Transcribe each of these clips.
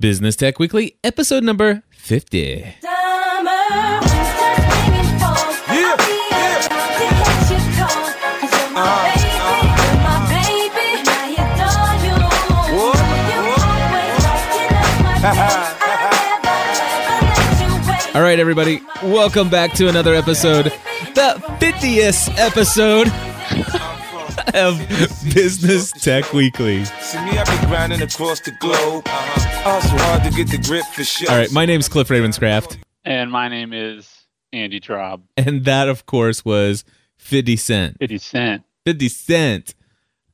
Business Tech Weekly, episode number 50. All right, everybody, welcome back to another episode, the 50th episode of Business Tech Weekly. See me, I be grinding across the globe. Uh-huh. Also hard to get the grip for sure. All right, my name's Cliff Ravenscraft, And my name is Andy Traub. and that, of course, was 50 Cent. 50 Cent. 50 Cent,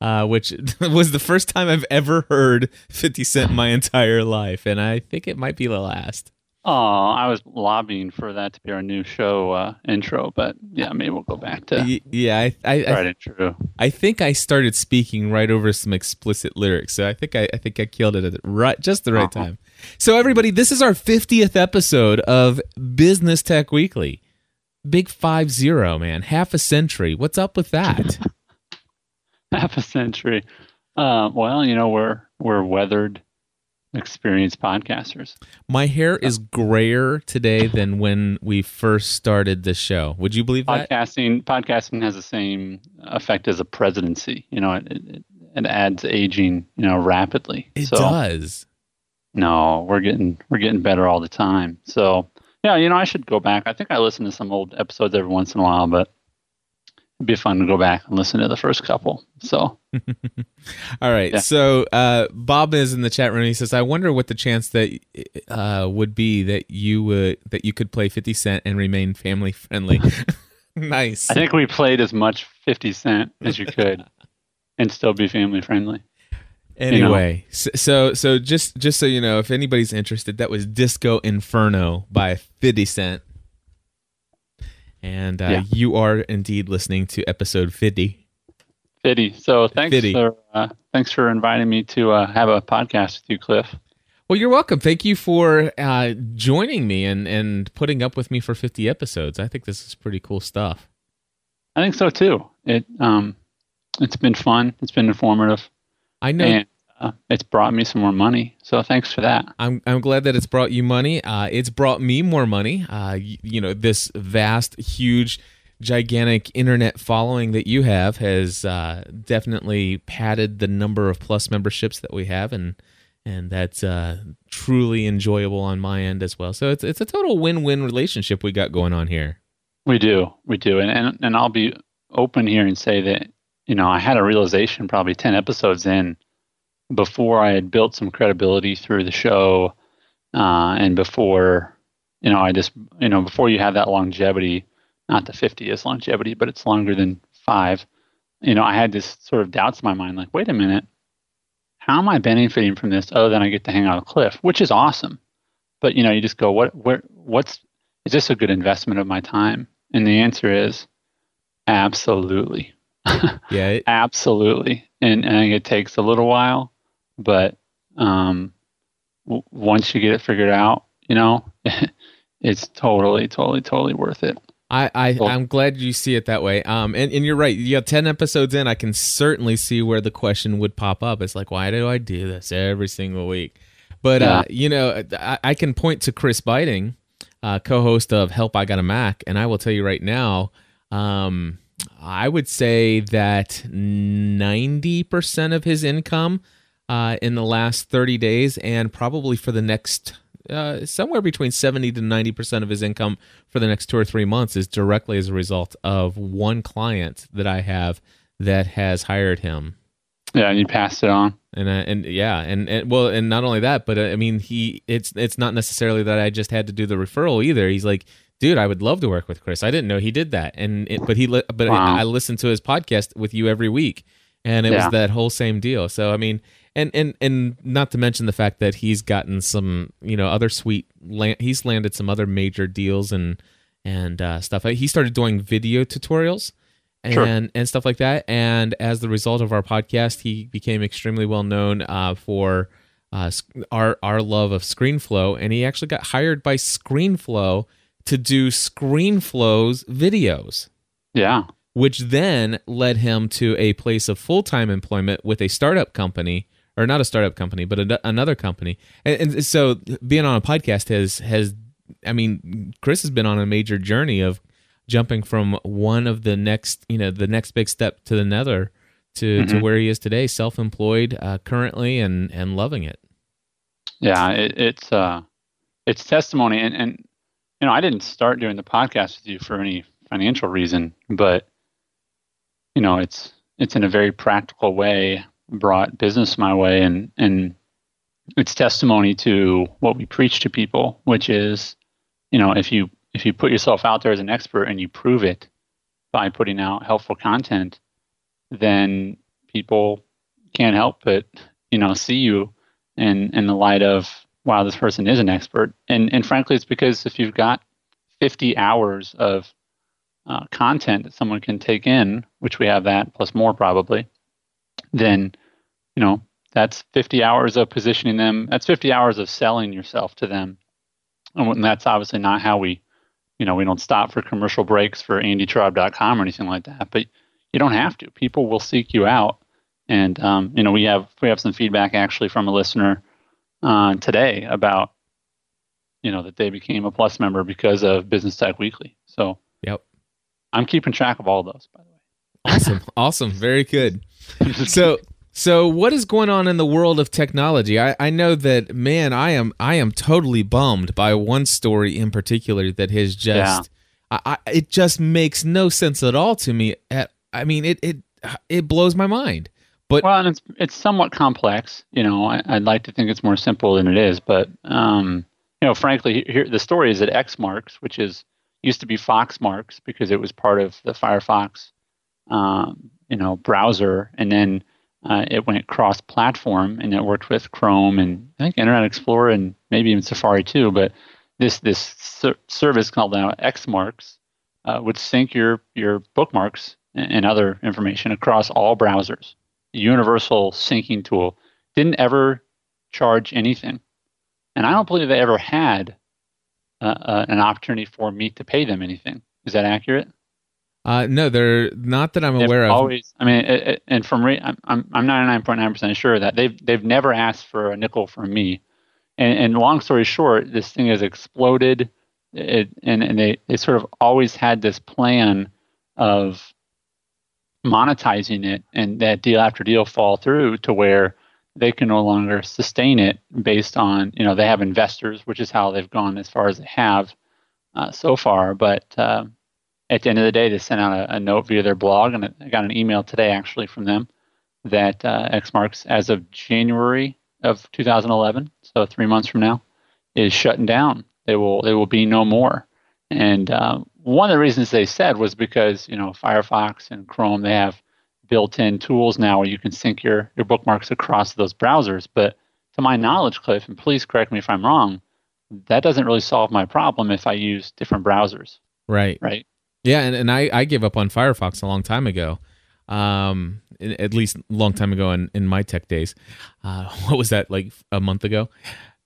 uh, which was the first time I've ever heard 50 Cent in my entire life, and I think it might be the last. Oh, I was lobbying for that to be our new show uh, intro, but yeah, maybe we'll go back to Yeah, I, I, I, right intro. I think I started speaking right over some explicit lyrics, so I think I, I think I killed it at right, just the right Uh-huh. time. So everybody, this is our 50th episode of Business Tech Weekly. Big five zero, man, half a century. What's up with that? Half a century. Uh, well, you know, we're we're weathered, experienced podcasters. My hair is grayer today than when we first started the show. Would you believe that? Podcasting podcasting has the same effect as a presidency. You know, it, it, it adds aging, you know, rapidly. It so, does. No, we're getting we're getting better all the time. So yeah, you know, I should go back. I think I listen to some old episodes every once in a while, but be fun to go back and listen to the first couple. So All right. Yeah. So uh, Bob is in the chat room. He says, "I wonder what the chance that uh, would be that you would that you could play Fifty Cent and remain family friendly." nice. I think we played as much Fifty Cent as you could, and still be family friendly. Anyway, so, so so just just so you know, if anybody's interested, that was Disco Inferno by Fifty Cent, and uh, Yeah. you are indeed listening to episode fifty. Fitty. So thanks Fitty. for uh, thanks for inviting me to uh, have a podcast with you, Cliff. Well, you're welcome. Thank you for uh, joining me and and putting up with me for fifty episodes. I think this is pretty cool stuff. I think so too. It um, it's been fun. It's been informative, I know and uh, it's brought me some more money. So thanks for that. I'm I'm glad that it's brought you money. Uh, it's brought me more money. Uh, you, you know, this vast, huge, gigantic internet following that you have has uh, definitely padded the number of plus memberships that we have, and and that's uh, truly enjoyable on my end as well. So it's it's a total win-win relationship we got going on here. We do, we do, and and and I'll be open here and say that you know I had a realization probably ten episodes in before I had built some credibility through the show, uh, and before you know I just you know before you have that longevity, not the fifty is longevity, but it's longer than five. You know I had this sort of doubts in my mind, like wait a minute, how am I benefiting from this other than I get to hang out with Cliff, which is awesome, but you know you just go what where what's is this a good investment of my time? And the answer is absolutely. Yeah, it, absolutely. And, and it takes a little while, but um, w- once you get it figured out, you know, it's totally, totally, totally worth it. I, I. I'm glad you see it that way. Um, and, and you're right. You got ten episodes in. I can certainly see where the question would pop up. It's like, why do I do this every single week? But uh, you know, I, I can point to Chris Biting, uh, co-host of Help I Got a Mac, and I will tell you right now, um, I would say that ninety percent of his income uh, in the last thirty days, and probably for the next uh, somewhere between 70 to 90% of his income for the next two or three months is directly as a result of one client that I have that has hired him. Yeah, and you passed it on. And, uh, and yeah, and, and well, and not only that, but uh, I mean, he, it's, it's not necessarily that I just had to do the referral either. He's like, dude, I would love to work with Chris. I didn't know he did that. And, it, but he, li- but Wow. I listened to his podcast with you every week and it Yeah. was that whole same deal. So, I mean, and and and not to mention the fact that he's gotten some you know other sweet land, he's landed some other major deals and and uh, stuff he started doing video tutorials and Sure. and stuff like that and as the result of our podcast he became extremely well known uh, for uh, our our love of ScreenFlow and he actually got hired by ScreenFlow to do ScreenFlow's videos Yeah. which then led him to a place of full time employment with a startup company or not a startup company, but a, another company. And, and so being on a podcast has has I mean, Chris has been on a major journey of jumping from one of the next, you know, the next big step to the nether to, mm-hmm. to where he is today, self-employed uh, currently and, and loving it. Yeah, it, it's, uh, it's testimony. And, and, you know, I didn't start doing the podcast with you for any financial reason, but, you know, it's, it's in a very practical way brought business my way and, and it's testimony to what we preach to people, which is, you know, if you if you put yourself out there as an expert and you prove it by putting out helpful content, then people can't help but you know see you in in the light of wow this person is an expert. And and frankly it's because if you've got 50 hours of uh, content that someone can take in which we have that plus more probably then you know that's 50 hours of positioning them that's 50 hours of selling yourself to them and that's obviously not how we you know, we don't stop for commercial breaks for andytraub.com or anything like that. But you don't have to. People will seek you out. And um, you know, we have we have some feedback actually from a listener uh, today about you know that they became a plus member because of Business Tech Weekly. So yep, I'm keeping track of all those. By the way, awesome, awesome, very good. So so what is going on in the world of technology? I, I know that man, I am I am totally bummed by one story in particular that has just yeah. I, I, it just makes no sense at all to me. At I mean it it it blows my mind. But well, and it's it's somewhat complex. You know, I, would like to think it's more simple than it is, but um, you know, frankly, here the story is that Marks, which is used to be Fox Marks because it was part of the Firefox, um, you know, browser, and then uh, it went cross-platform and it worked with Chrome and I think Internet Explorer and maybe even Safari too. But this this ser- service called now Xmarks uh, would sync your your bookmarks and, and other information across all browsers. Universal syncing tool didn't ever charge anything, and I don't believe they ever had uh, uh an opportunity for me to pay them anything. Is that accurate? Uh, no, they're not that I'm aware of. Always, I mean, it, it, and from re- I'm I'm 99.9 percent sure that they've they've never asked for a nickel from me. And, and long story short, this thing has exploded. It, and and they they sort of always had this plan of monetizing it, and that deal after deal fall through to where they can no longer sustain it based on you know they have investors, which is how they've gone as far as they have uh, so far. But uh, at the end of the day, they sent out a, a note via their blog, and I got an email today actually from them that uh, Xmarks, as of January of 2011, so three months from now, is shutting down. They will they will be no more. And uh, one of the reasons they said was because you know Firefox and Chrome they have built-in tools now where you can sync your your bookmarks across those browsers. But to my knowledge, Cliff, and please correct me if I'm wrong, that doesn't really solve my problem if I use different browsers. Right. Right. Yeah, and, and I, I gave up on Firefox a long time ago. Um, at least a long time ago in, in my tech days. Uh, what was that, like a month ago?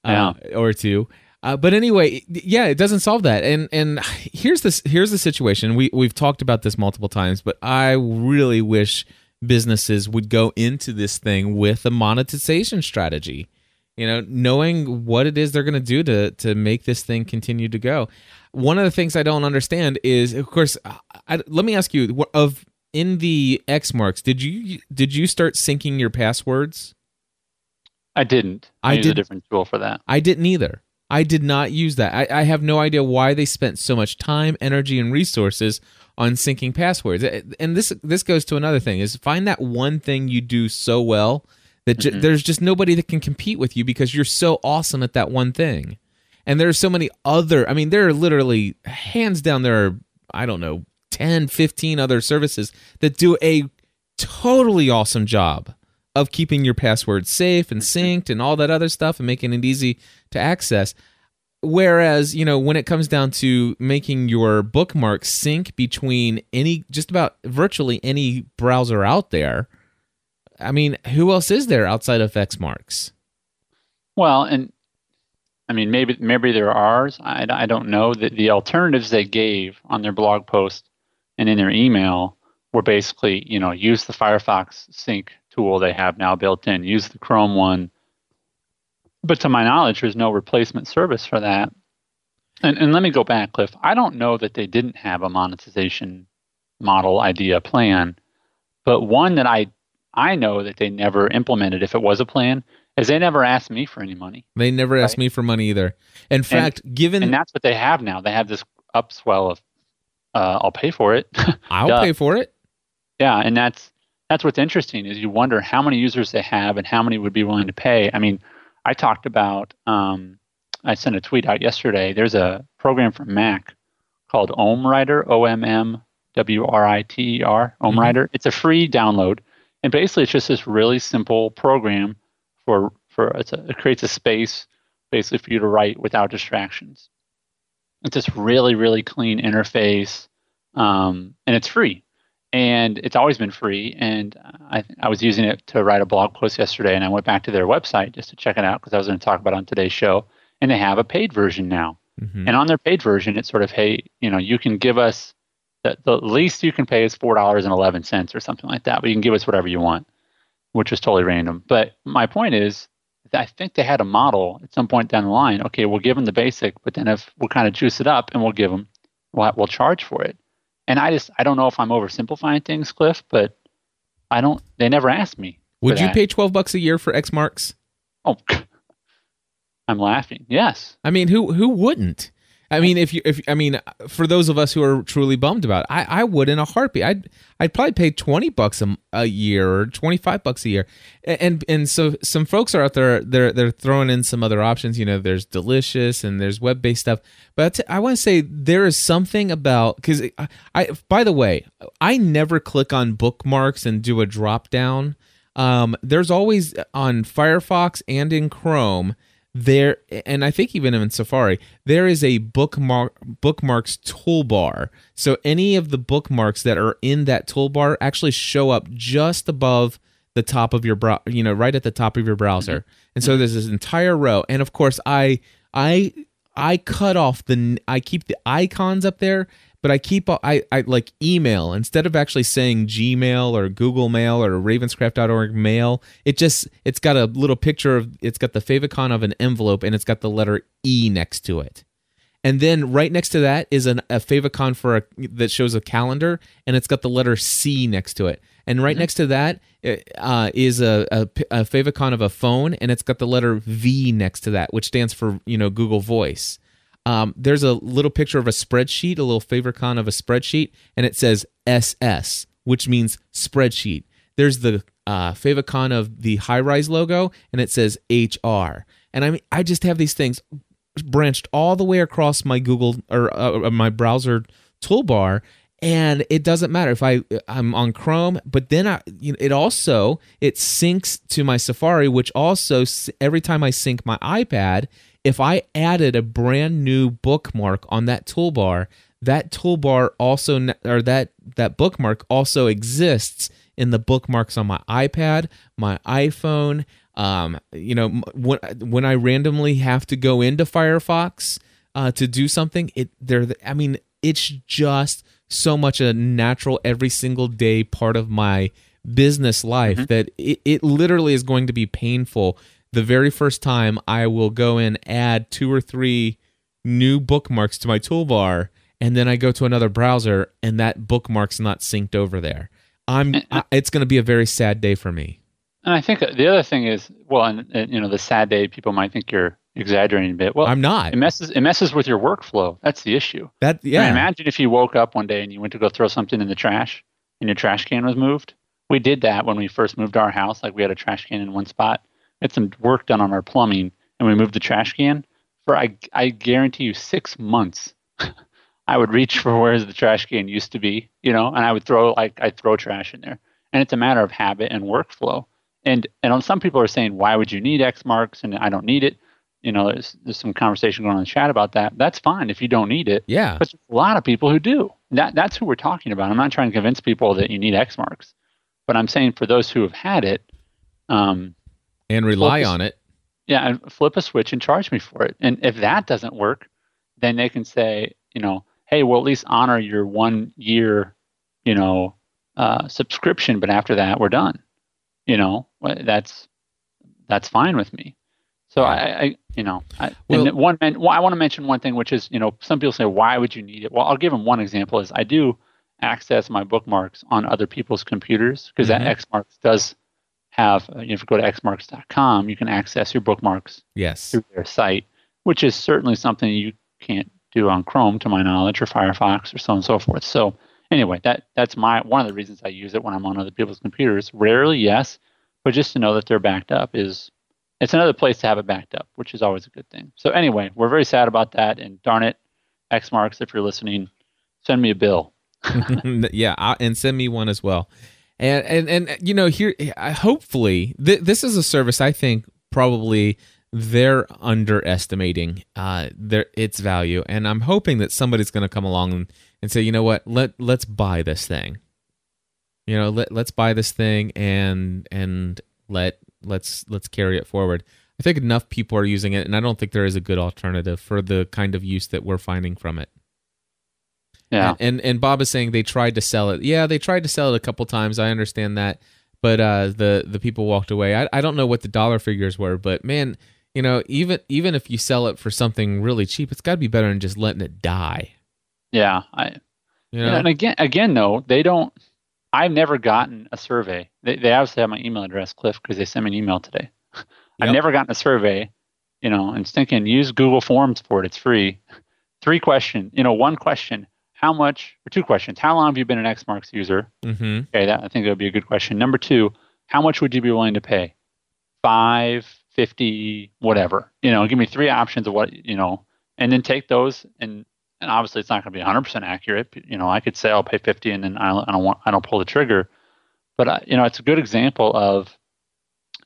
Uh, yeah. or two. Uh, but anyway, yeah, it doesn't solve that. And and here's this here's the situation. We we've talked about this multiple times, but I really wish businesses would go into this thing with a monetization strategy. You know, knowing what it is they're going to do to to make this thing continue to go one of the things I don't understand is, of course, I, let me ask you of in the Xmarks, did you did you start syncing your passwords? I didn't. I, I did a different tool for that. I didn't either. I did not use that. I, I have no idea why they spent so much time, energy, and resources on syncing passwords. And this this goes to another thing: is find that one thing you do so well that mm-hmm. there's just nobody that can compete with you because you're so awesome at that one thing. And there are so many other, I mean, there are literally, hands down, there are, I don't know, 10, 15 other services that do a totally awesome job of keeping your password safe and mm-hmm. synced and all that other stuff and making it easy to access. Whereas, you know, when it comes down to making your bookmarks sync between any, just about virtually any browser out there, I mean, who else is there outside of Xmarks? Well, and I mean, maybe maybe there are. I, I don't know. The, the alternatives they gave on their blog post and in their email were basically, you know, use the Firefox sync tool they have now built in. Use the Chrome one. But to my knowledge, there's no replacement service for that. And, and let me go back, Cliff. I don't know that they didn't have a monetization model idea plan, but one that I I know that they never implemented if it was a plan is they never asked me for any money. They never asked me for money either. In fact, and, given and that's what they have now. They have this upswell of uh, I'll pay for it. I'll pay for it. Yeah, and that's that's what's interesting is you wonder how many users they have and how many would be willing to pay. I mean, I talked about um, I sent a tweet out yesterday. There's a program from Mac called OmmWriter, O M M W R I T E R, OmmWriter. Mm-hmm. It's a free download, and basically it's just this really simple program for for a, it creates a space basically for you to write without distractions. It's this really really clean interface, um, and it's free, and it's always been free. And I I was using it to write a blog post yesterday, and I went back to their website just to check it out because I was going to talk about it on today's show and they have a paid version now. Mm-hmm. And on their paid version, it's sort of, hey, you know, you can give us the, the least you can pay is four dollars and eleven cents or something like that, but you can give us whatever you want, which is totally random. But my point is, I think they had a model at some point down the line. Okay, we'll give them the basic, but then if we'll kind of juice it up and we'll give them, we'll, we'll charge for it. And I just, I don't know if I'm oversimplifying things, Cliff, but I don't. They never asked me. Would you pay twelve bucks a year for X marks? Oh, I'm laughing. Yes. I mean, who who wouldn't? I mean, if you if I mean, for those of us who are truly bummed about it, I I would in a heartbeat. I'd I'd probably pay twenty bucks a, a year or twenty five bucks a year, and and so some folks are out there they're they're throwing in some other options. You know, there's delicious and there's web based stuff, but I want to say there is something about because I, I by the way I never click on bookmarks and do a drop down. Um, there's always on Firefox and in Chrome there and i think even in safari there is a bookmark bookmarks toolbar. So any of the bookmarks that are in that toolbar actually show up just above the top of your brow you know right at the top of your browser. Mm-hmm. and so there's this entire row. And of course i i i cut off the i keep the icons up there but I keep I, I like email instead of actually saying Gmail or Google Mail or Ravenscraft.org mail. It just it's got a little picture of it's got the favicon of an envelope and it's got the letter E next to it. And then right next to that is an, a favicon for a that shows a calendar and it's got the letter C next to it. And right mm-hmm. next to that uh, is a, a, a favicon of a phone and it's got the letter V next to that, which stands for you know Google Voice. Um, there's a little picture of a spreadsheet, a little favicon of a spreadsheet, and it says SS, which means spreadsheet. There's the uh, favicon of the Highrise logo, and it says HR. And I mean, I just have these things branched all the way across my Google or uh, my browser toolbar, and it doesn't matter if I I'm on Chrome, but then I you know, it also it syncs to my Safari, which also every time I sync my iPad, if I added a brand new bookmark on that toolbar, that toolbar also or that that bookmark also exists in the bookmarks on my iPad, my iPhone. Um, you know, when when I randomly have to go into Firefox uh, to do something, it there. I mean, it's just so much a natural every single day part of my business life mm-hmm. that it, it literally is going to be painful the very first time I will go and add two or three new bookmarks to my toolbar and then I go to another browser and that bookmark's not synced over there. I'm uh, I, it's going to be a very sad day for me. And I think uh, the other thing is well and, and, you know the sad day people might think you're exaggerating a bit. Well, I'm not. It messes it messes with your workflow. That's the issue. That yeah. I mean, imagine if you woke up one day and you went to go throw something in the trash and your trash can was moved. We did that when we first moved to our house. Like we had a trash can in one spot had some work done on our plumbing and we moved the trash can for I I guarantee you six months I would reach for where the trash can used to be, you know, and I would throw like I throw trash in there. And it's a matter of habit and workflow. And and some people are saying, why would you need X marks? And I don't need it. You know, there's, there's some conversation going on in the chat about that. That's fine if you don't need it. Yeah. But a lot of people who do. That that's who we're talking about. I'm not trying to convince people that you need X marks, but I'm saying for those who have had it, um, and rely on it. Yeah, and flip a switch and charge me for it. And if that doesn't work, then they can say, you know, hey, we'll at least honor your one year, you know, uh, subscription, but after that, we're done. you know, that's that's fine with me. So I, I you know, I, well, one, I want to mention one thing, which is, you know, some people say, why would you need it? Well, I'll give them one example. Is I do access my bookmarks on other people's computers because mm-hmm. that Xmarks does have. Uh, you know, if you go to xmarks.com, you can access your bookmarks. Yes. Through their site, which is certainly something you can't do on Chrome, to my knowledge, or Firefox, or so on and so forth. So anyway, that that's my one of the reasons I use it when I'm on other people's computers. Rarely, yes, but just to know that they're backed up is it's another place to have it backed up, which is always a good thing. So anyway, we're very sad about that. And darn it, X marks, if you're listening, send me a bill. yeah, and send me one as well. And and and you know here, hopefully, th- this is a service I think probably they're underestimating uh their its value, and I'm hoping that somebody's going to come along and, say, you know what, let let's buy this thing. You know, let let's buy this thing and and let let's let's carry it forward. I think enough people are using it, and I don't think there is a good alternative for the kind of use that we're finding from it. Yeah. And, and, and Bob is saying they tried to sell it. Yeah, they tried to sell it a couple times. I understand that, but uh, the the people walked away. I I don't know what the dollar figures were, but man, you know, even even if you sell it for something really cheap, it's got to be better than just letting it die. Yeah, I. You know? And again, again though, they don't I've never gotten a survey. They, they obviously have my email address, Cliff, because they sent me an email today. Yep. I've never gotten a survey, you know, and thinking use Google Forms for it. It's free. Three question, you know, one question. How much, or two questions. How long have you been an Xmarks user? Mm-hmm. Okay, that I think that would be a good question. Number two, how much would you be willing to pay? Five, fifty, whatever. You know, give me three options of what, you know, and then take those and and obviously it's not going to be 100% accurate. But, You know, I could say I'll pay 50 and then I don't, I don't want I don't pull the trigger. But I, you know, it's a good example of,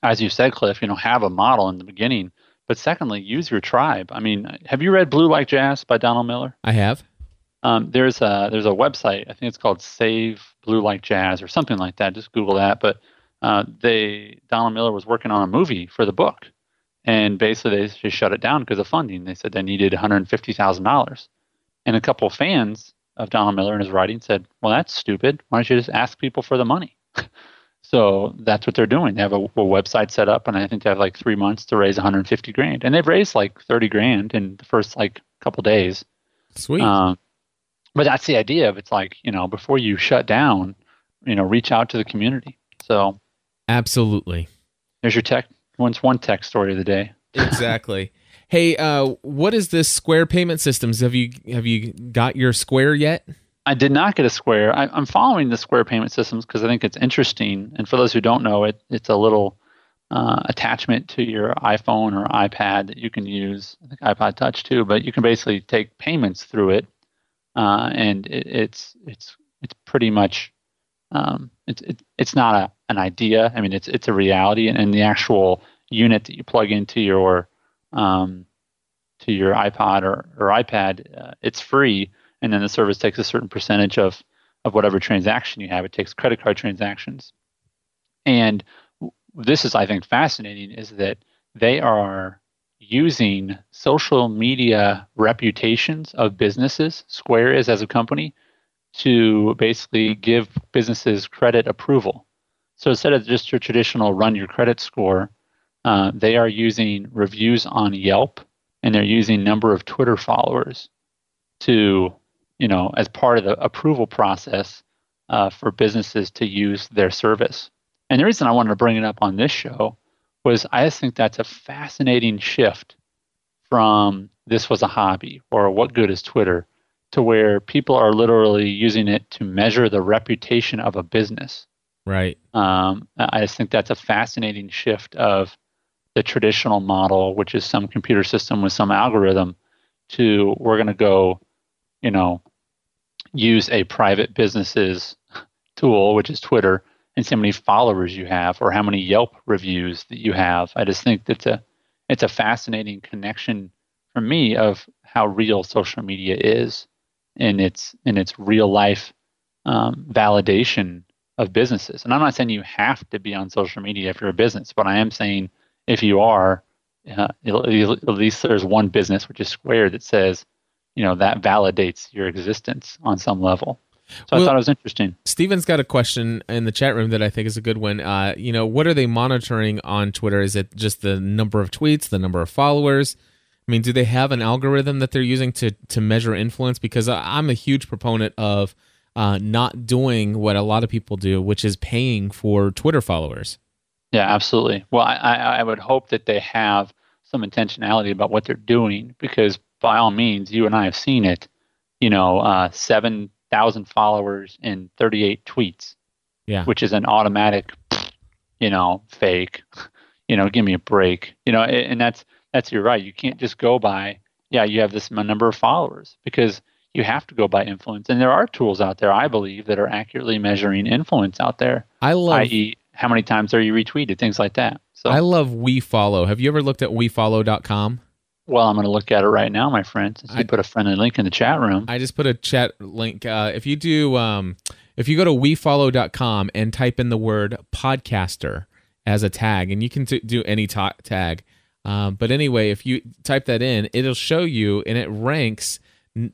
as you said, Cliff. You know, have a model in the beginning, but secondly, use your tribe. I mean, have you read Blue Like Jazz by Donald Miller? I have. Um, there's a there's a website. I think it's called Save Blue Like Jazz or something like that. Just Google that. But uh, they Donald Miller was working on a movie for the book, and basically they just shut it down because of funding. They said they needed 150 thousand dollars. And a couple of fans of Donald Miller and his writing said, well, that's stupid. Why don't you just ask people for the money? so that's what they're doing. They have a, a, website set up, and I think they have like three months to raise 150 grand. And they've raised like 30 grand in the first like couple days. Sweet. Um, but that's the idea of it's like, you know, before you shut down, you know, reach out to the community. So absolutely. There's your tech. Once one tech story of the day. Exactly. Hey, uh, what is this Square Payment Systems? Have you have you got your Square yet? I did not get a Square. I, am following the Square Payment Systems because I think it's interesting. And for those who don't know it, it's a little uh, attachment to your iPhone or iPad that you can use. I think iPod Touch too, but you can basically take payments through it, uh, and it, it's it's it's pretty much um, it's it, it's not a an idea. I mean, it's it's a reality, and, and the actual unit that you plug into your um, to your iPod or, or iPad, uh, it's free, and then the service takes a certain percentage of of whatever transaction you have. It takes credit card transactions, and this is, I think, fascinating. Is that they are using social media reputations of businesses. Square is as a company to basically give businesses credit approval. So instead of just your traditional run your credit score, uh, they are using reviews on Yelp and they're using number of Twitter followers to, you know, as part of the approval process uh, for businesses to use their service. And the reason I wanted to bring it up on this show was I just think that's a fascinating shift from this was a hobby or what good is Twitter to where people are literally using it to measure the reputation of a business. Right. Um, I just think that's a fascinating shift of the traditional model, which is some computer system with some algorithm, to we're going to go, you know, use a private business's tool, which is Twitter, and see how many followers you have or how many Yelp reviews that you have. I just think that's a it's a fascinating connection for me of how real social media is in its in its real life um, validation of businesses. And I'm not saying you have to be on social media if you're a business, but I am saying if you are, uh, at least there's one business which is Square that says, you know, that validates your existence on some level. So Well- I thought it was interesting. Steven's got a question in the chat room that I think is a good one. Uh, you know, what are they monitoring on Twitter? Is it just the number of tweets, the number of followers? I mean, do they have an algorithm that they're using to to measure influence? Because I- I'm a huge proponent of uh, not doing what a lot of people do, which is paying for Twitter followers. Yeah, absolutely. Well, I, I, I would hope that they have some intentionality about what they're doing because, by all means, you and I have seen it. You know, uh, seven thousand followers in thirty-eight tweets, Yeah. which is an automatic, you know, fake. You know, give me a break. You know, and that's that's you're right. You can't just go by. Yeah, you have this number of followers because you have to go by influence, and there are tools out there, I believe, that are accurately measuring influence out there I love i.e., how many times are you retweeted, things like that. So, I love WeFollow. Have you ever looked at WeFollow.com? Well, I'm going to look at it right now, my friend. Since I- you put a friendly link in the chat room. I just put a chat link. Uh, if you do, um, if you go to wefollow.com and type in the word podcaster as a tag, and you can t- do any ta- tag. Um, but anyway, if you type that in, it'll show you and it ranks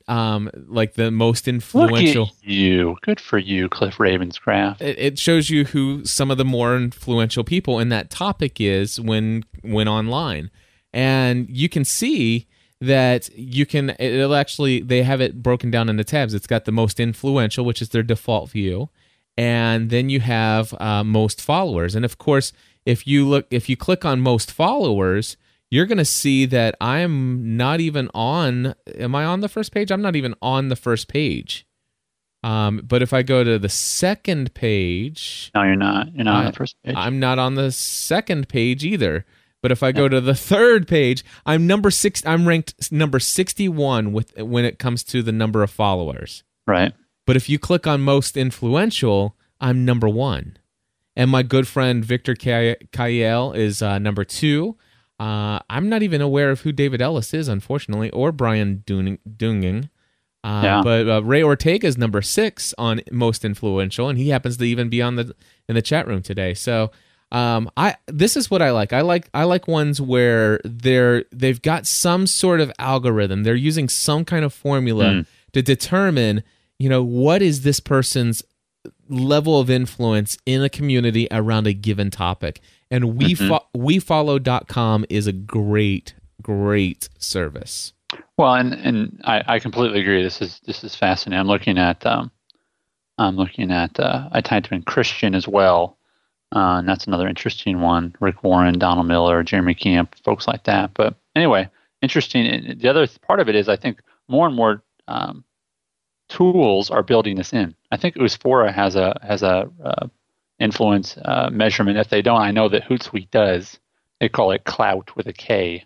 um, like the most influential. Look at you. Good for you, Cliff Ravenscraft. It, it shows you who some of the more influential people in that topic is when when online, and you can see that you can it'll actually they have it broken down into tabs. It's got the most influential, which is their default view, and then you have uh, most followers. And of course, if you look if you click on most followers, you're going to see that I'm not even on. Am I on the first page? I'm not even on the first page. Um, but if I go to the second page, No, you're not. You're not on the first page. I'm not on the second page either. But if I go to the third page, I'm number six. I'm ranked number 61 with when it comes to the number of followers. right. But if you click on most influential, I'm number one. And my good friend Victor Cajiao is uh, number two. Uh, I'm not even aware of who David Ellis is, unfortunately, or Brian Dun- Dunging. Uh, Yeah. But uh, Ray Ortega is number six on most influential, and he happens to even be on the in the chat room today. So um, I this is what I like. I like I like ones where they're they've got some sort of algorithm. They're using some kind of formula Mm. to determine, you know, what is this person's level of influence in a community around a given topic. And we Mhm. fo- wefollow.com is a great great service. Well, and and I, I completely agree. This is this is fascinating. I'm looking at um, I'm looking at uh, I typed in Christian as well, uh, and that's another interesting one. Rick Warren, Donald Miller, Jeremy Camp, folks like that. But anyway, interesting. And The other part of it is I think more and more um, tools are building this in. I think Usfora has a has a uh, influence uh, measurement. If they don't, I know that Hootsuite does. They call it Klout with a K.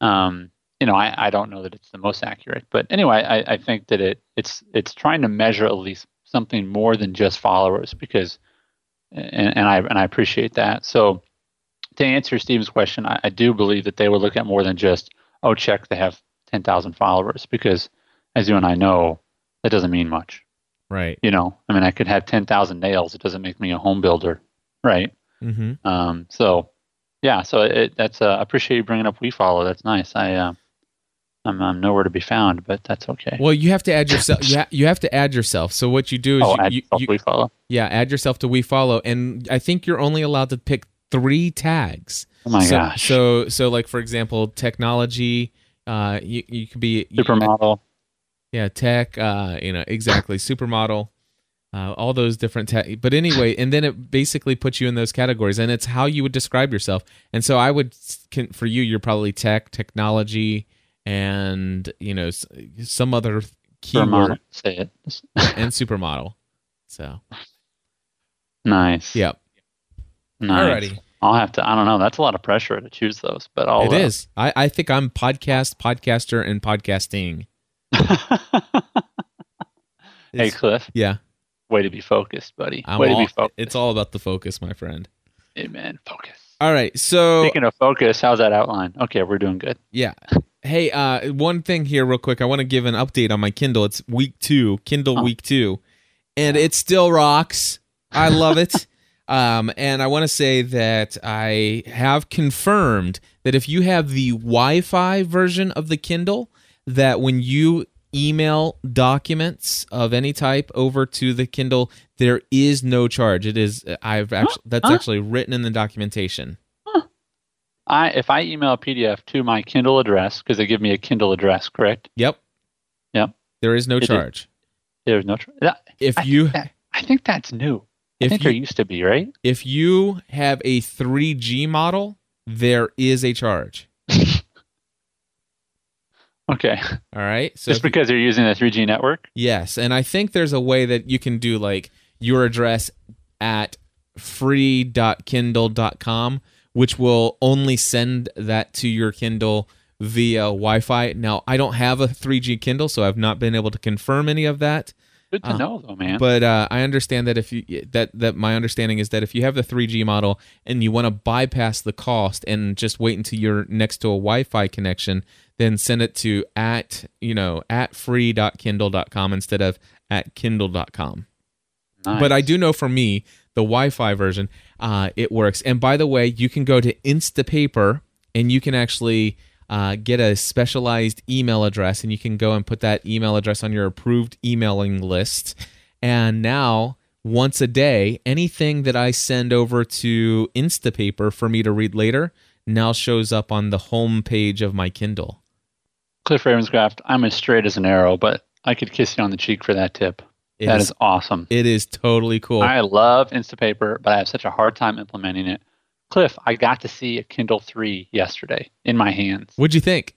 Um, you know, I, I don't know that it's the most accurate, but anyway, I, I think that it it's it's trying to measure at least something more than just followers because, and, and I and I appreciate that. So, to answer Steven's question, I, I do believe that they would look at more than just oh check they have ten thousand followers because, as you and I know, that doesn't mean much. Right. You know, I mean, I could have ten thousand nails; it doesn't make me a home builder, right? Mhm. Um, so, yeah, so it, that's uh, I appreciate you bringing up WeFollow. That's nice. I uh, I'm, I'm nowhere to be found, but that's okay. Well, you have to add yourself you, ha- you have to add yourself. So what you do is oh, you, add you, yourself you- to WeFollow. yeah, add yourself to WeFollow and I think you're only allowed to pick 3 tags. Oh my so, gosh. So so like for example, technology uh you, you could be Supermodel. Yeah, tech. Uh, you know, exactly. Supermodel. Uh, all those different tech. But anyway, and then it basically puts you in those categories, and it's how you would describe yourself. And so I would, can, for you, you're probably tech, technology, and you know some other keyword Supermodel. Say it. and supermodel. So nice. yeah, Nice. alrighty. I'll have to. I don't know. That's a lot of pressure to choose those, but I'll. It uh, is. I I think I'm podcast, podcaster, and podcasting. hey, Cliff. Yeah, Way to be focused, buddy. I'm way all, to be focused. it's all about the focus, my friend. Amen. Focus. All right, so Speaking of focus, how's that outline? Okay, we're doing good. Yeah. Hey, uh, one thing here, real quick. I want to give an update on my Kindle. It's week two, Kindle Oh. week two, and it still rocks. I love it. um, and I want to say that I have confirmed that if you have the Wi-Fi version of the Kindle, that when you email documents of any type over to the Kindle, there is no charge. It is I've actually that's actually written in the documentation. I if I email a PDF to my Kindle address because they give me a Kindle address, correct? Yep. Yep. There is no It is. charge. There's no. charge. If I you think that, I think that's new. I if think you there used to be, right? if you have a 3G model, there is a charge. Okay, All right. So just if you- because you're using the 3G network. Yes, and I think there's a way that you can do like your address at free.kindle.com, which will only send that to your Kindle via Wi-Fi. Now, I don't have a 3G Kindle, so I've not been able to confirm any of that. Good to Uh, know, though, man. But uh, I understand that if you that that my understanding is that if you have the 3G model and you want to bypass the cost and just wait until you're next to a Wi-Fi connection, then send it to at you know at free.kindle.com instead of at kindle.com. Nice. But I do know for me the Wi-Fi version, uh, it works. And by the way, you can go to Instapaper and you can actually uh, get a specialized email address, and you can go and put that email address on your approved emailing list. And now, once a day, anything that I send over to Instapaper for me to read later now shows up on the home page of my Kindle. Cliff Ravenscraft, I'm as straight as an arrow, but I could kiss you on the cheek for that tip. It That is- is awesome. it is totally cool. I love Instapaper, but I have such a hard time implementing it. Cliff, I got to see a Kindle 3 yesterday in my hands. What'd you think?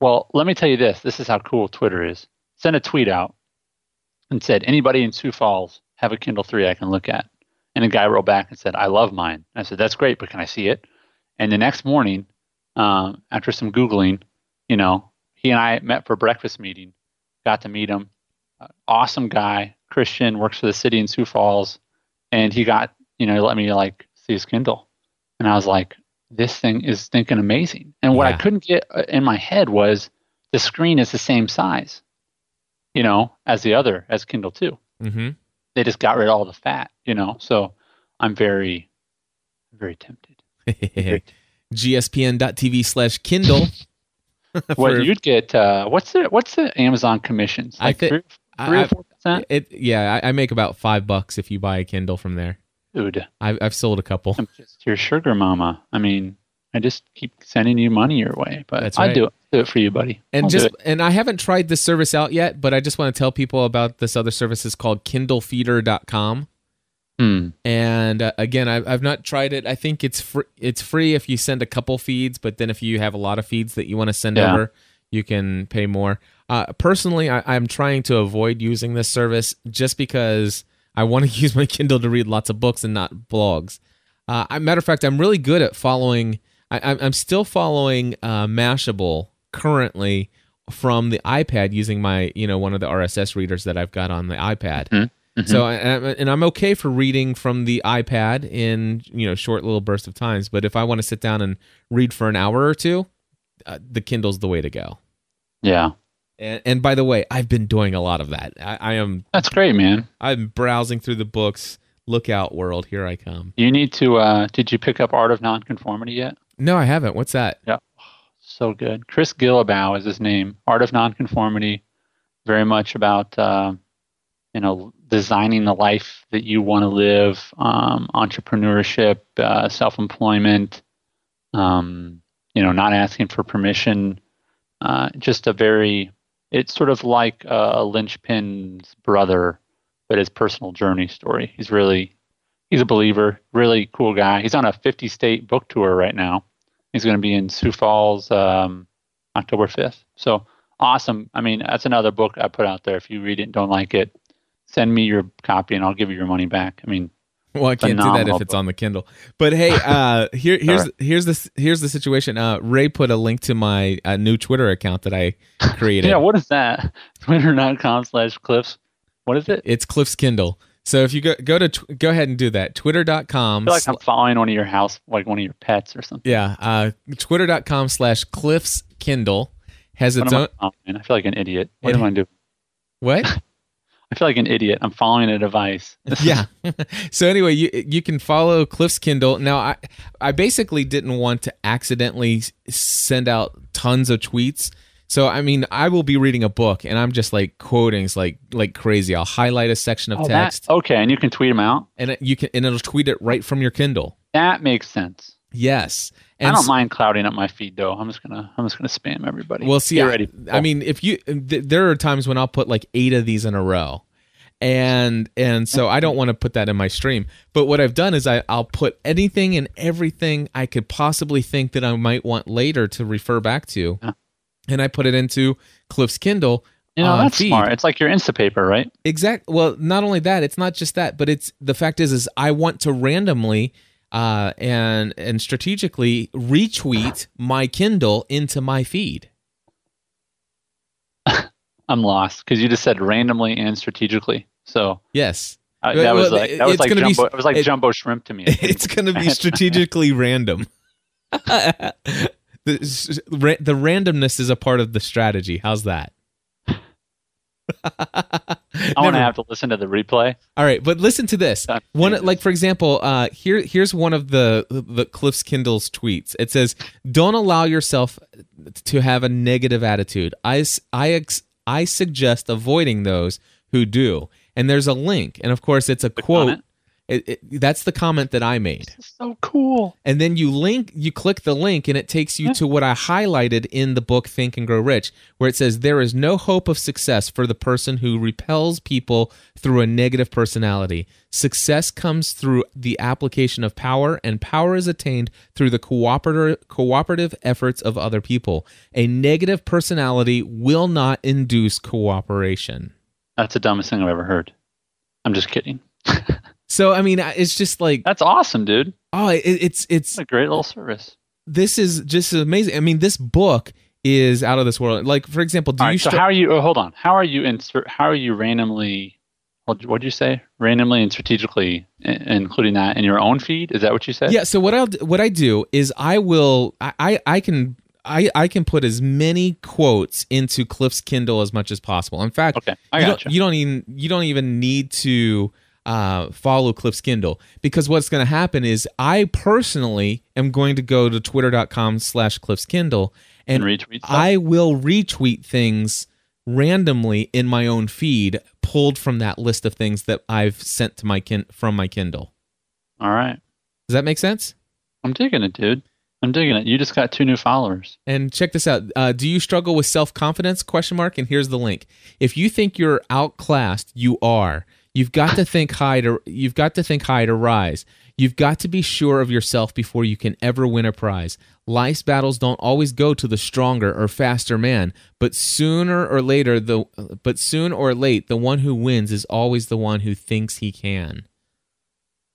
Well, let me tell you this. This is how cool Twitter is. Sent a tweet out and said, anybody in Sioux Falls have a Kindle 3 I can look at? And a guy wrote back and said, I love mine. I said, that's great, but can I see it? And the next morning, um, after some Googling, you know, he and I met for a breakfast meeting, got to meet him. Awesome guy, Christian, works for the city in Sioux Falls. And he got, you know, let me like see his Kindle. And I was like, this thing is thinking amazing. And what Yeah. I couldn't get uh, in my head was the screen is the same size, you know, as the other, as Kindle 2. Mm-hmm. They just got rid of all the fat, you know. So I'm very, very tempted. Very gspn.tv slash kindle What For- you'd get? Uh, what's the what's the Amazon commissions? I Like I- three I- or four percent. it yeah I, I make about five bucks if you buy a kindle from there Dude, I've, I've sold a couple I'm just your sugar mama. I mean, I just keep sending you money your way, but That's I right. do it, do it for you, buddy. and I'll just and i haven't tried this service out yet but i just want to tell people about this other service it's called kindlefeeder.com Hmm. and uh, again I've, I've not tried it i think it's free it's free if you send a couple feeds but then if you have a lot of feeds that you want to send Yeah. over you can pay more uh, personally I, i'm trying to avoid using this service just because i want to use my kindle to read lots of books and not blogs uh, matter of fact i'm really good at following I, I'm- I'm still following uh, mashable currently from the ipad using my you know one of the rss readers that i've got on the ipad Mhm. so and I'm- and I'm okay for reading from the iPad in you know short little bursts of times. But if I want to sit down and read for an hour or two, uh, the Kindle's the way to go. Yeah, And, and by the way, I've been doing a lot of that. I, I am that's great, man. I'm browsing through the books. Look out, world! Here I come. You need to. Uh, did you pick up Art of Nonconformity yet? No, I haven't. What's that? Yeah, so good. Chris Guillebeau is his name. Art of Nonconformity. Very much about uh, you know designing the life that you want to live, um, entrepreneurship, uh, self-employment. Um, you know, not asking for permission. Uh, just a very. It's sort of like uh, Linchpin's brother, but his personal journey story. He's really, he's a believer. Really cool guy. He's on a 50-state book tour right now. He's going to be in Sioux Falls um, October 5th. So awesome. I mean, that's another book I put out there. If you read it and don't like it, send me your copy and I'll give you your money back. I mean, Well, I can't do that if it's on the Kindle. But hey, uh, here here's here's the here's the situation. Uh, Ray put a link to my uh, new Twitter account that I created. yeah, what is that? Twitter.com slash cliffs. What is it? It's Cliff's Kindle. So if you go go to tw- go ahead and do that. Twitter.com. I feel like I'm following one of your house, like one of your pets or something. yeah, uh, Twitter.com slash Cliff's Kindle has its own. I? I feel like an idiot. What It- am I doing? What? I feel like an idiot. I'm following a device. yeah. so anyway, you you can follow Cliff's Kindle. Now I I basically didn't want to accidentally send out tons of tweets. So I mean, I will be reading a book and I'm just like quoting like like crazy. I'll highlight a section of Oh, that- text okay, and you can tweet them out. and it, you can and it'll tweet it right from your Kindle. That makes sense. Yes. I don't mind clouding up my feed though. I'm just gonna I'm just gonna spam everybody. Well, see, Get I, ready. I mean, if you, th- there are times when I'll put like eight of these in a row, and and so I don't want to put that in my stream. But what I've done is I I'll put anything and everything I could possibly think that I might want later to refer back to, Yeah. and I put it into Cliff's Kindle. you know that's feed. smart. It's like your Instapaper, right? Exact. Well, not only that, it's not just that, but it's the fact is, is I want to randomly uh, and and strategically retweet my Kindle into my feed. I'm lost because you just said randomly and strategically. So Yes. uh, Well, that was well, like that was like gonna be- jumbo. it was like it- jumbo shrimp to me. It's going to be strategically random. the, the randomness is a part of the strategy. How's that? I want to have to listen to the replay. All right, but listen to this. One, like for example, uh, here here's one of the the Cliff's Kindle's tweets. It says, "Don't allow yourself to have a negative attitude. I I ex- I suggest avoiding those who do." And there's a link, and of course, it's a quote. Comment? It, it, that's the comment that I made. It's so cool. and then you link you click the link and it takes you to what i highlighted in the book think and grow rich where it says there is no hope of success for the person who repels people through a negative personality success comes through the application of power and power is attained through the cooperative cooperative efforts of other people a negative personality will not induce cooperation That's the dumbest thing I've ever heard. I'm just kidding. so i mean it's just like That's awesome, dude. oh it, it's it's What a great little service. this is just amazing. I mean, this book is out of this world. Like, for example, do All you right, so how are you? Oh, hold on. How are you insert? How are you randomly? What did you say? Randomly and strategically including that in your own feed? Is that what you said? yeah. So what I what I do is I will I I, I can. I, I can put as many quotes into Cliff's Kindle as much as possible. In fact, Okay, I you, gotcha. don't, you don't even you don't even need to uh, follow Cliff's Kindle because what's going to happen is I personally am going to go to twitter.com slash Cliff's Kindle and, And retweet? I will retweet things randomly in my own feed pulled from that list of things that I've sent to my kin- from my Kindle. All right. Does that make sense? I'm digging it, dude. I'm digging it. You just got two new followers. And check this out. Uh, do you struggle with self confidence? Question mark. And here's the link. If you think you're outclassed, you are. You've got to think high to. You've got to think high to rise. You've got to be sure of yourself before you can ever win a prize. Life's battles don't always go to the stronger or faster man, but sooner or later the but soon or late the one who wins is always the one who thinks he can.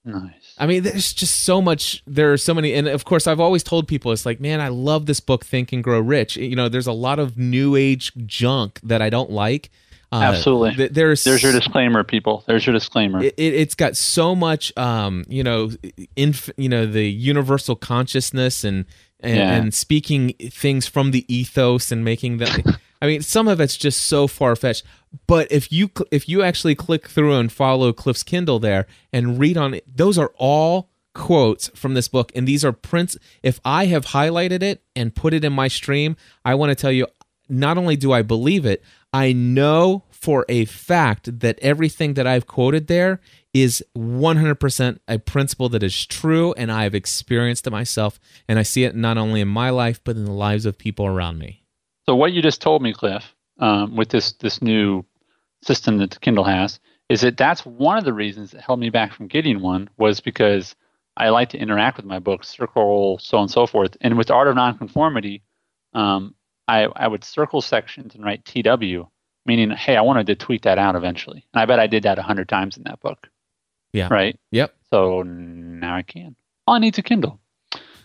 Nice. I mean, there's just so much. There are so many, and of course, I've always told people, it's like, man, I love this book, Think and Grow Rich. You know, there's a lot of new age junk that I don't like. Uh, Absolutely. th- there's There's your disclaimer, people. There's your disclaimer. it, it, it's got so much, um, you know, inf- you know, the universal consciousness and and, Yeah. and speaking things from the ethos and making them. I mean, some of it's just so far fetched. But if you cl- if you actually click through and follow Cliff's Kindle there and read on it, those are all quotes from this book, and these are prints. If I have highlighted it and put it in my stream, I want to tell you, not only do I believe it, I know for a fact that everything that I've quoted there is 100% a principle that is true, and I've experienced it myself, and I see it not only in my life but in the lives of people around me. So what you just told me, Cliff, um, with this this new system that Kindle has, is that that's one of the reasons that held me back from getting one was because I like to interact with my books, circle, so on and so forth. And with Art of Nonconformity, um, I I would circle sections and write TW, meaning hey, I wanted to tweet that out eventually. And I bet I did that a hundred times in that book. Yeah. Right. Yep. So now I can. All I need is a Kindle.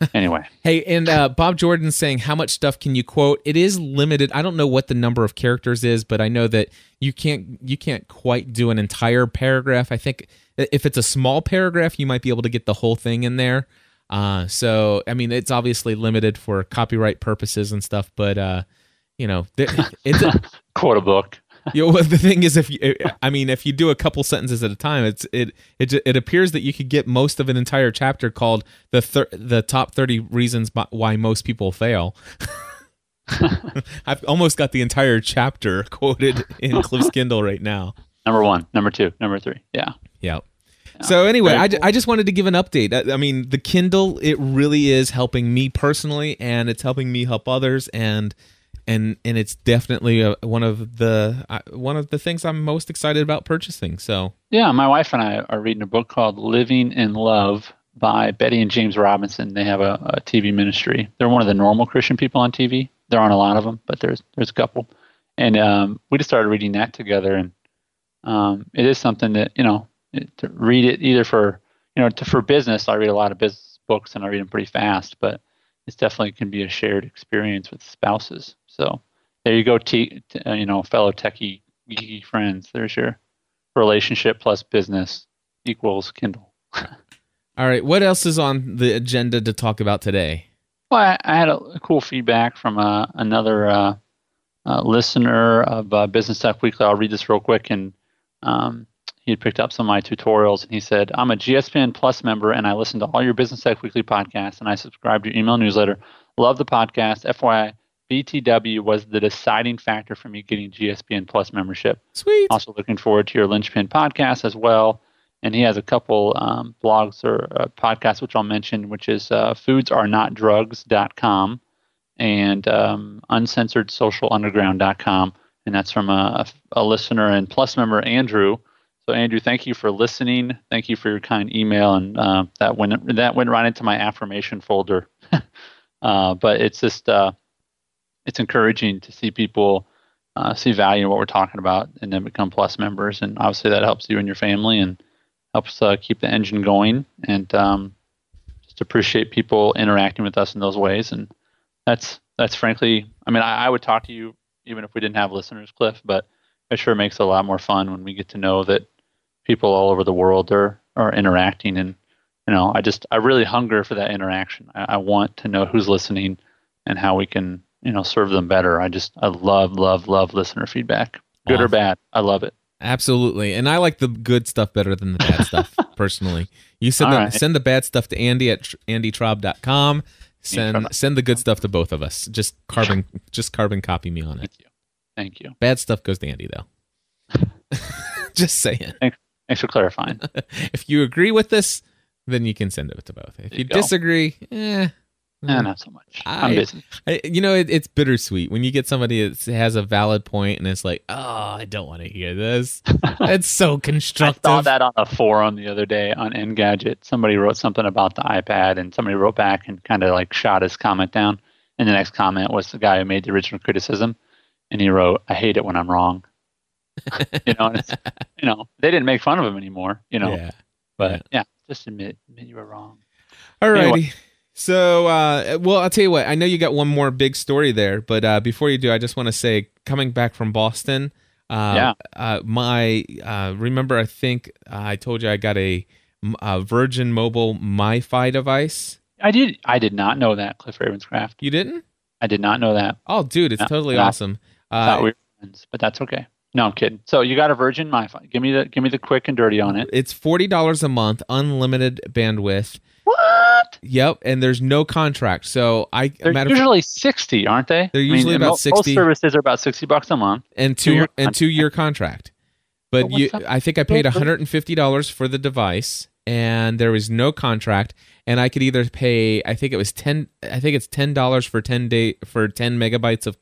Anyway. Hey, and uh, Bob Jordan's saying, how much stuff can you quote? It is limited. I don't know what the number of characters is, but I know that you can't you can't quite do an entire paragraph. I think if it's a small paragraph, you might be able to get the whole thing in there. Uh, so I mean, it's obviously limited for copyright purposes and stuff, but uh, you know, there, it's a, Quote a book. you know, well, the thing is, if you, I mean, if you do a couple sentences at a time, it's it it it appears that you could get most of an entire chapter called the thir- the top thirty reasons why most people fail. I've almost got the entire chapter quoted in Cliff's Kindle right now. Number one, number two, number three. Yeah. Yeah. So anyway, Very I, cool. I just wanted to give an update. I, I mean, the Kindle it really is helping me personally, and it's helping me help others, and and and it's definitely a, one of the uh, one of the things I'm most excited about purchasing. So Yeah, my wife and I are reading a book called Living in Love by Betty and James Robison. They have a, a TV ministry. They're one of the normal Christian people on TV. There aren't a lot of them, but there's there's a couple. And um, we just started reading that together, and um, it is something that you know it, to read it either for you know to, for business. I read a lot of business books, and I read them pretty fast, but it's definitely can be a shared experience with spouses. So there you go, t- t- uh, you know, fellow techie geeky friends. There's your relationship plus business equals Kindle. all right, what else is on the agenda to talk about today? Well, I, I had a, a cool feedback from uh, another uh, uh, listener of uh, Business Tech Weekly. I'll read this real quick. And um, he had picked up some of my tutorials, and he said, "I'm a GSPN Plus member, and I listen to all your Business Tech Weekly podcasts, and I subscribe to your email newsletter. Love the podcast. FYI, BTW was the deciding factor for me getting GSPN Plus membership. Sweet. Also looking forward to your Linchpin podcast as well. And he has a couple um, blogs or uh, podcasts, which I'll mention, which is uh, foodsarenotdrugs.com and um, uncensoredsocialunderground.com. And that's from a, a listener and Plus member, Andrew. So, Andrew, thank you for listening. Thank you for your kind email. And uh, that, went, that went right into my affirmation folder. uh, but it's just, uh, it's encouraging to see people uh, see value in what we're talking about and then become plus members and obviously that helps you and your family and helps uh, keep the engine going and um, just appreciate people interacting with us in those ways and that's that's frankly i mean I, I would talk to you even if we didn't have listeners cliff but it sure makes it a lot more fun when we get to know that people all over the world are are interacting and you know i just i really hunger for that interaction i, I want to know who's listening and how we can you know serve them better i just i love love love listener feedback good or bad i love it Absolutely, and I like the good stuff better than the bad stuff personally. You send the, right. send the bad stuff to Andy at tr- andytraub.com. Send send the good stuff to both of us. Just carbon just carbon copy me on it. thank you thank you Bad stuff goes to Andy though. just saying. thanks for clarifying If you agree with this, then you can send it to both. If There you go. disagree, eh. Eh, not so much I- i'm busy I, you know, it, it's bittersweet when you get somebody that has a valid point and it's like, oh, I don't want to hear this. It's so constructive. I saw that on a forum the other day on Engadget. Somebody wrote something about the iPad, and somebody wrote back and kind of like shot his comment down. And the next comment was the guy who made the original criticism, and he wrote, "I hate it when I'm wrong." you know, you know, they didn't make fun of him anymore. You know, Yeah. but yeah. just admit admit you were wrong. Alrighty. Anyway. So, uh, well, I'll tell you what. I know you got one more big story there, but uh, before you do, I just want to say, coming back from Boston, uh, Yeah. uh, my uh, remember, I think uh, I told you I got a, a Virgin Mobile MiFi device. I did I did not know that Cliff Ravenscraft. You didn't? I did not know that. Oh, dude, it's No, totally no. awesome. Uh, we were friends, but that's okay. No, I'm kidding. So you got a Virgin MiFi. Give me the give me the quick and dirty on it. it's forty dollars a month, unlimited bandwidth. What? Yep, and there's no contract. So I They're matter of, usually sixty, aren't they? They're usually about mo- 60. Most services are about sixty bucks a month. and two and two year contract. But But you. I think I paid $150 for the device, and there was no contract. And I could either pay, I think it was ten, I think it's ten dollars for ten day for ten megabytes of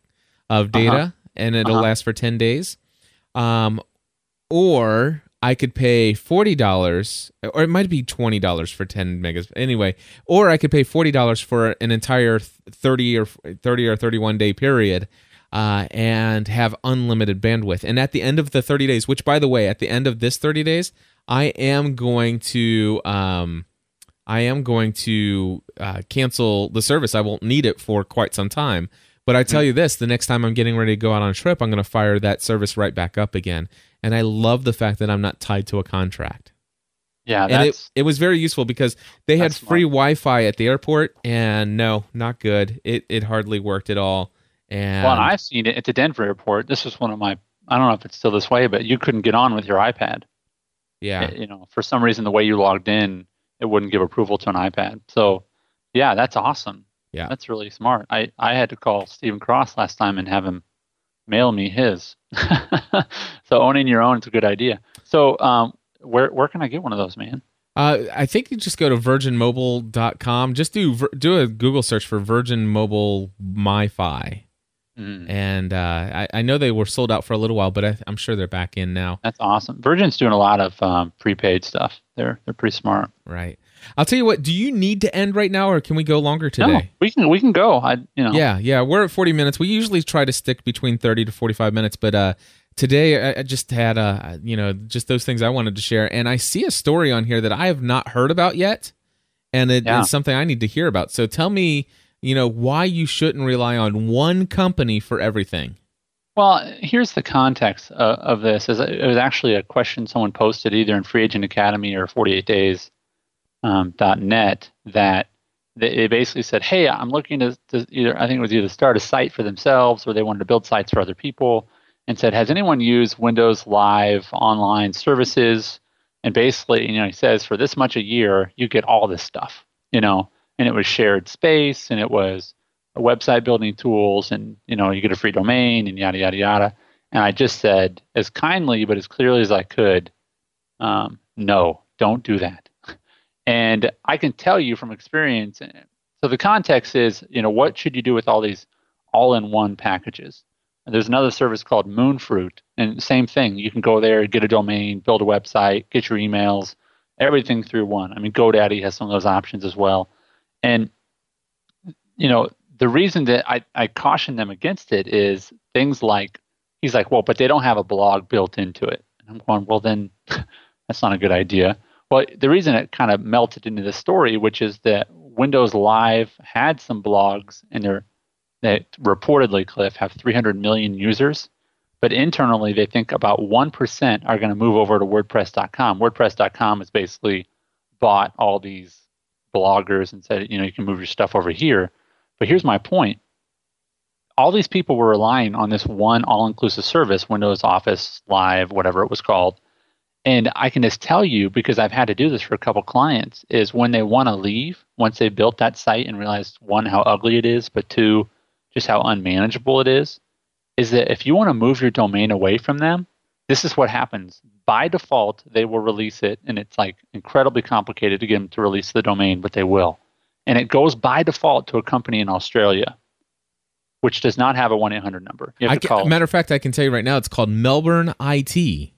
of data, Uh-huh. and it'll Uh-huh. last for ten days. Um, or I could pay forty dollars, or it might be twenty dollars for ten megas. Anyway, or I could pay forty dollars for an entire thirty or thirty or thirty-one day period, uh, and have unlimited bandwidth. And at the end of the thirty days, which by the way, at the end of this thirty days, I am going to, um, I am going to uh, cancel the service. I won't need it for quite some time. But I tell mm. you this: the next time I'm getting ready to go out on a trip, I'm going to fire that service right back up again. And I love the fact that I'm not tied to a contract. Yeah, and it, it was very useful because they had smart. free Wi-Fi at the airport, and no, not good. It it hardly worked at all. And, well. And I've seen it at the Denver airport. This was one of my. I don't know if it's still this way, but you couldn't get on with your iPad. yeah, eh, You know, for some reason, the way you logged in, it wouldn't give approval to an iPad. So, yeah, that's awesome. Yeah. That's really smart. I, I had to call Stephen Cross last time and have him mail me his. so owning your own is a good idea. So um, where where can I get one of those, man? Uh, I think you just go to virginmobile.com. Just do do a Google search for Virgin Mobile MiFi. Mm. And uh, I, I, know they were sold out for a little while, but I, am sure they're back in now. That's awesome. Virgin's doing a lot of um, prepaid stuff. They're they're pretty smart. Right. I'll tell you what. Do you need to end right now, or can we go longer today? No, we can we can go. I you know. Yeah, yeah. We're at 40 minutes. We usually try to stick between 30 to 45 minutes, but uh, today I just had uh, you know just those things I wanted to share, and I see a story on here that I have not heard about yet, and it, yeah. it's something I need to hear about. So tell me you know, why you shouldn't rely on one company for everything. Well, here's the context of, of this. Is it was actually a question someone posted either in Free Agent Academy or 48 Days um, .net that they basically said, "Hey, I'm looking to, to, either I think it was either start a site for themselves or they wanted to build sites for other people." And said, "Has anyone used Windows Live online services?" And basically, you know, he says, "For this much a year, you get all this stuff." You know, and it was shared space and it was website building tools and you know you get a free domain and yada yada yada and i just said as kindly but as clearly as i could um, no don't do that and i can tell you from experience eh, so the context is you know what should you do with all these all-in-one packages and there's another service called moonfruit and same thing you can go there get a domain build a website get your emails everything through one i mean godaddy has some of those options as well and you know, the reason that I, I caution them against it is things like he's like, well, but they don't have a blog built into it. And I'm going, well, then that's not a good idea. Well, the reason it kind of melted into the story, which is that Windows Live had some blogs and they're that reportedly, Cliff, have 300 million users, but internally they think about 1% are going to move over to WordPress.com. WordPress.com has basically bought all these bloggers and said, you know, you can move your stuff over here. But here's my point. All these people were relying on this one all-inclusive service, Windows Office Live, whatever it was called. And I can just tell you, because I've had to do this for a couple clients, is when they want to leave, once they built that site and realized one, how ugly it is, but two, just how unmanageable it is, is that if you want to move your domain away from them, this is what happens. By default, they will release it, and it's like incredibly complicated to get them to release the domain, but they will. And it goes by default to a company in Australia, which does not have a 1 800 number. You have to call. Matter of fact, I can tell you right now, it's called Melbourne IT.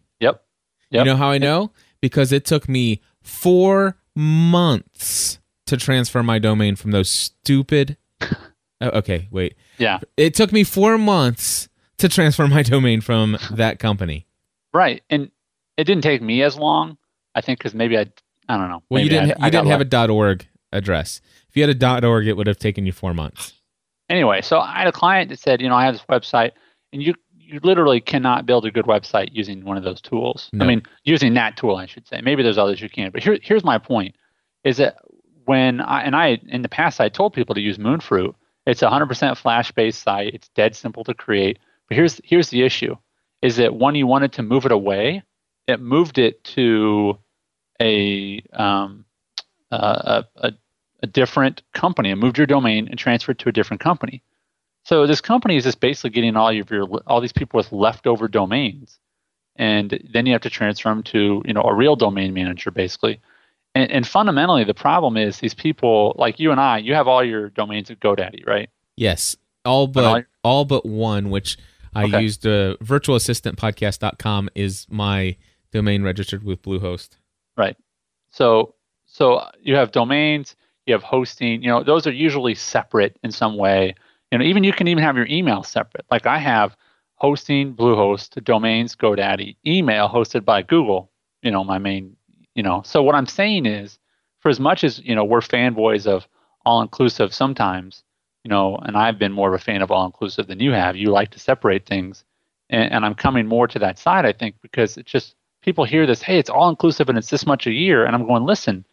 Yep. You know how I know? Because it took me four months to transfer my domain from those stupid. oh, okay, wait. Yeah. It took me four months to transfer my domain from that company. Right, and it didn't take me as long. I think because maybe I, I don't know. Well, you didn't. I, you didn't have a .org address. If you had a .org, it would have taken you four months. Anyway, so I had a client that said, you know, I have this website, and you you literally cannot build a good website using one of those tools. No. I mean, using that tool, I should say. Maybe there's others you can, but here, here's my point: is that when I and I in the past I told people to use Moonfruit. It's a 100% Flash-based site. It's dead simple to create. But here's here's the issue: is that when you wanted to move it away, it moved it to a um, uh, a, a different company. It moved your domain and transferred to a different company. So this company is just basically getting all of your all these people with leftover domains, and then you have to transfer them to you know a real domain manager basically. And, and fundamentally, the problem is these people like you and I. You have all your domains at GoDaddy, right? Yes, all but all, all but one, which I okay. used uh, virtualassistantpodcast.com is my domain registered with Bluehost. Right. So so you have domains, you have hosting, you know, those are usually separate in some way. You know, even you can even have your email separate. Like I have hosting Bluehost, domains GoDaddy, email hosted by Google, you know, my main, you know. So what I'm saying is for as much as, you know, we're fanboys of all inclusive sometimes, you know, and I've been more of a fan of all inclusive than you have. You like to separate things, and, and, I'm coming more to that side. I think because it's just people hear this, hey, it's all inclusive and it's this much a year, and I'm going, listen,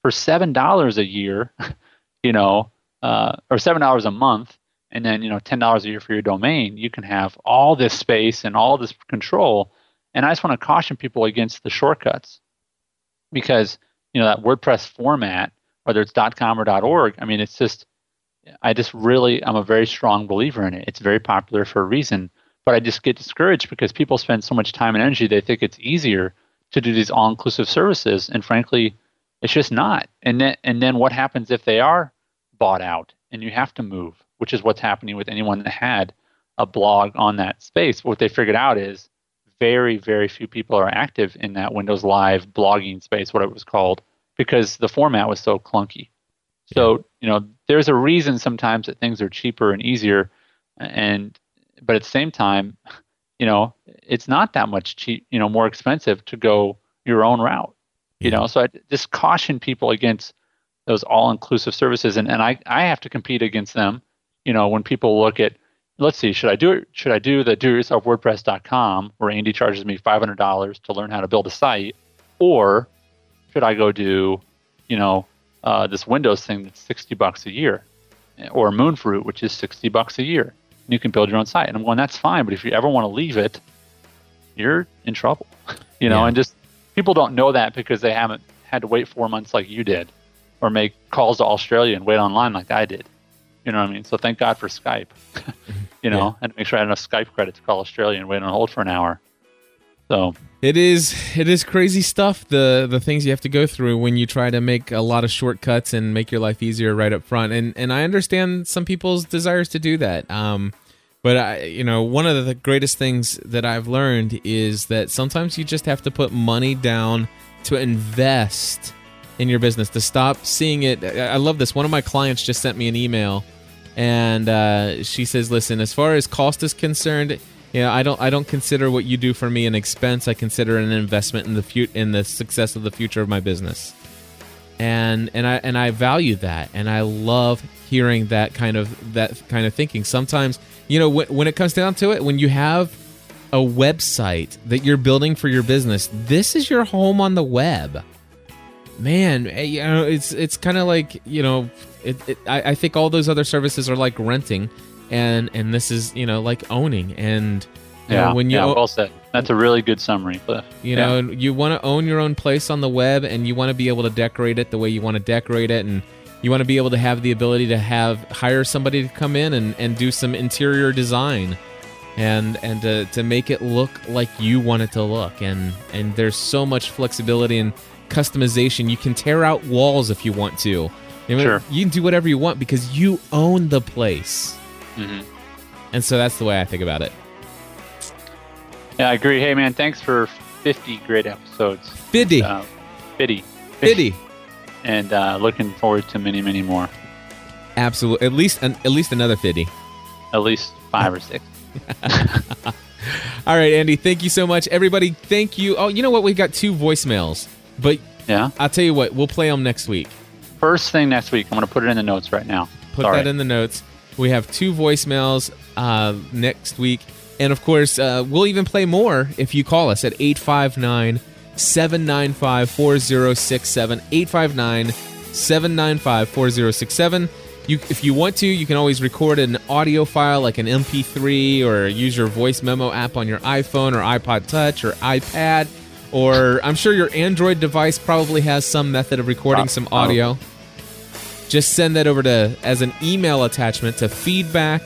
for seven dollars a year, you know, uh, or seven dollars a month, and then you know ten dollars a year for your domain, you can have all this space and all this control. And I just want to caution people against the shortcuts because you know that WordPress format, whether it's .com or .org, I mean, it's just I just really I'm a very strong believer in it. It's very popular for a reason, but I just get discouraged because people spend so much time and energy they think it's easier to do these all-inclusive services, and frankly, it's just not. And then and then what happens if they are bought out and you have to move, which is what's happening with anyone that had a blog on that space. What they figured out is very, very few people are active in that Windows Live blogging space, what it was called, because the format was so clunky. So, you know, there's a reason sometimes that things are cheaper and easier and but at the same time, you know, it's not that much cheap, you know, more expensive to go your own route. You know, so I just caution people against those all-inclusive services, and, and I, I have to compete against them. You know, when people look at, let's see, should I do it? Should I do the do-it-yourself WordPress.com where Andy charges me $500 to learn how to build a site, or should I go do, you know, uh, this Windows thing that's 60 bucks a year, or Moonfruit, which is 60 bucks a year, and you can build your own site. And I'm going, that's fine, but if you ever want to leave it, you're in trouble. you know, Yeah. and just people don't know that because they haven't had to wait four months like you did, or make calls to Australia and wait online like I did. You know what I mean? So thank God for Skype. you know, Yeah. and make sure I had enough Skype credit to call Australia and wait on hold for an hour. So It is it is crazy stuff the the things you have to go through when you try to make a lot of shortcuts and make your life easier right up front and and I understand some people's desires to do that um but I you know one of the greatest things that I've learned is that sometimes you just have to put money down to invest in your business to stop seeing it I I love this one of my clients just sent me an email and uh, she says, "Listen, as far as cost is concerned, you know, I don't I don't consider what you do for me an expense. I consider an investment in the fut- in the success of the future of my business." And and I and I value that, and I love hearing that kind of that kind of thinking. Sometimes, you know, when, when it comes down to it, when you have a website that you're building for your business, this is your home on the web man eh, you know it's it's kind of like you know it, it, I, I think all those other services are like renting and and this is you know like owning and yeah, know, when you yeah, well said. That's a really good summary, Cliff. you Yeah. know you want to own your own place on the web and you want to be able to decorate it the way you want to decorate it and you want to be able to have the ability to have hire somebody to come in and, and do some interior design and and to, to make it look like you want it to look and and there's so much flexibility and customization you can tear out walls if you want to You know, Sure. you can do whatever you want because you own the place Mhm. and so that's the way i think about it Yeah, I agree. Hey, man, thanks for 50 great episodes. fiddy Uh, 50. fiddy And uh, looking forward to many, many more. absolutely at least an, at least another fiddy At least five or six. All right, Andy, thank you so much. Everybody, thank you. Oh, you know what? We've got two voicemails, but Yeah. I'll tell you what, we'll play them next week. First thing next week, I'm going to put it in the notes right now. Put Sorry. that in the notes. We have two voicemails uh, next week. And of course, uh, we'll even play more if you call us at 859 795 4067. 859 795 4067. You, if you want to, you can always record an audio file like an MP3 or use your voice memo app on your iPhone or iPod Touch or iPad. Or I'm sure your Android device probably has some method of recording Pro- some oh. audio. Just send that over to as an email attachment to feedback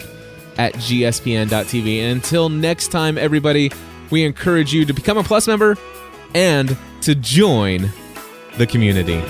at gspn.tv. And until next time, everybody, we encourage you to become a Plus member and to join the community.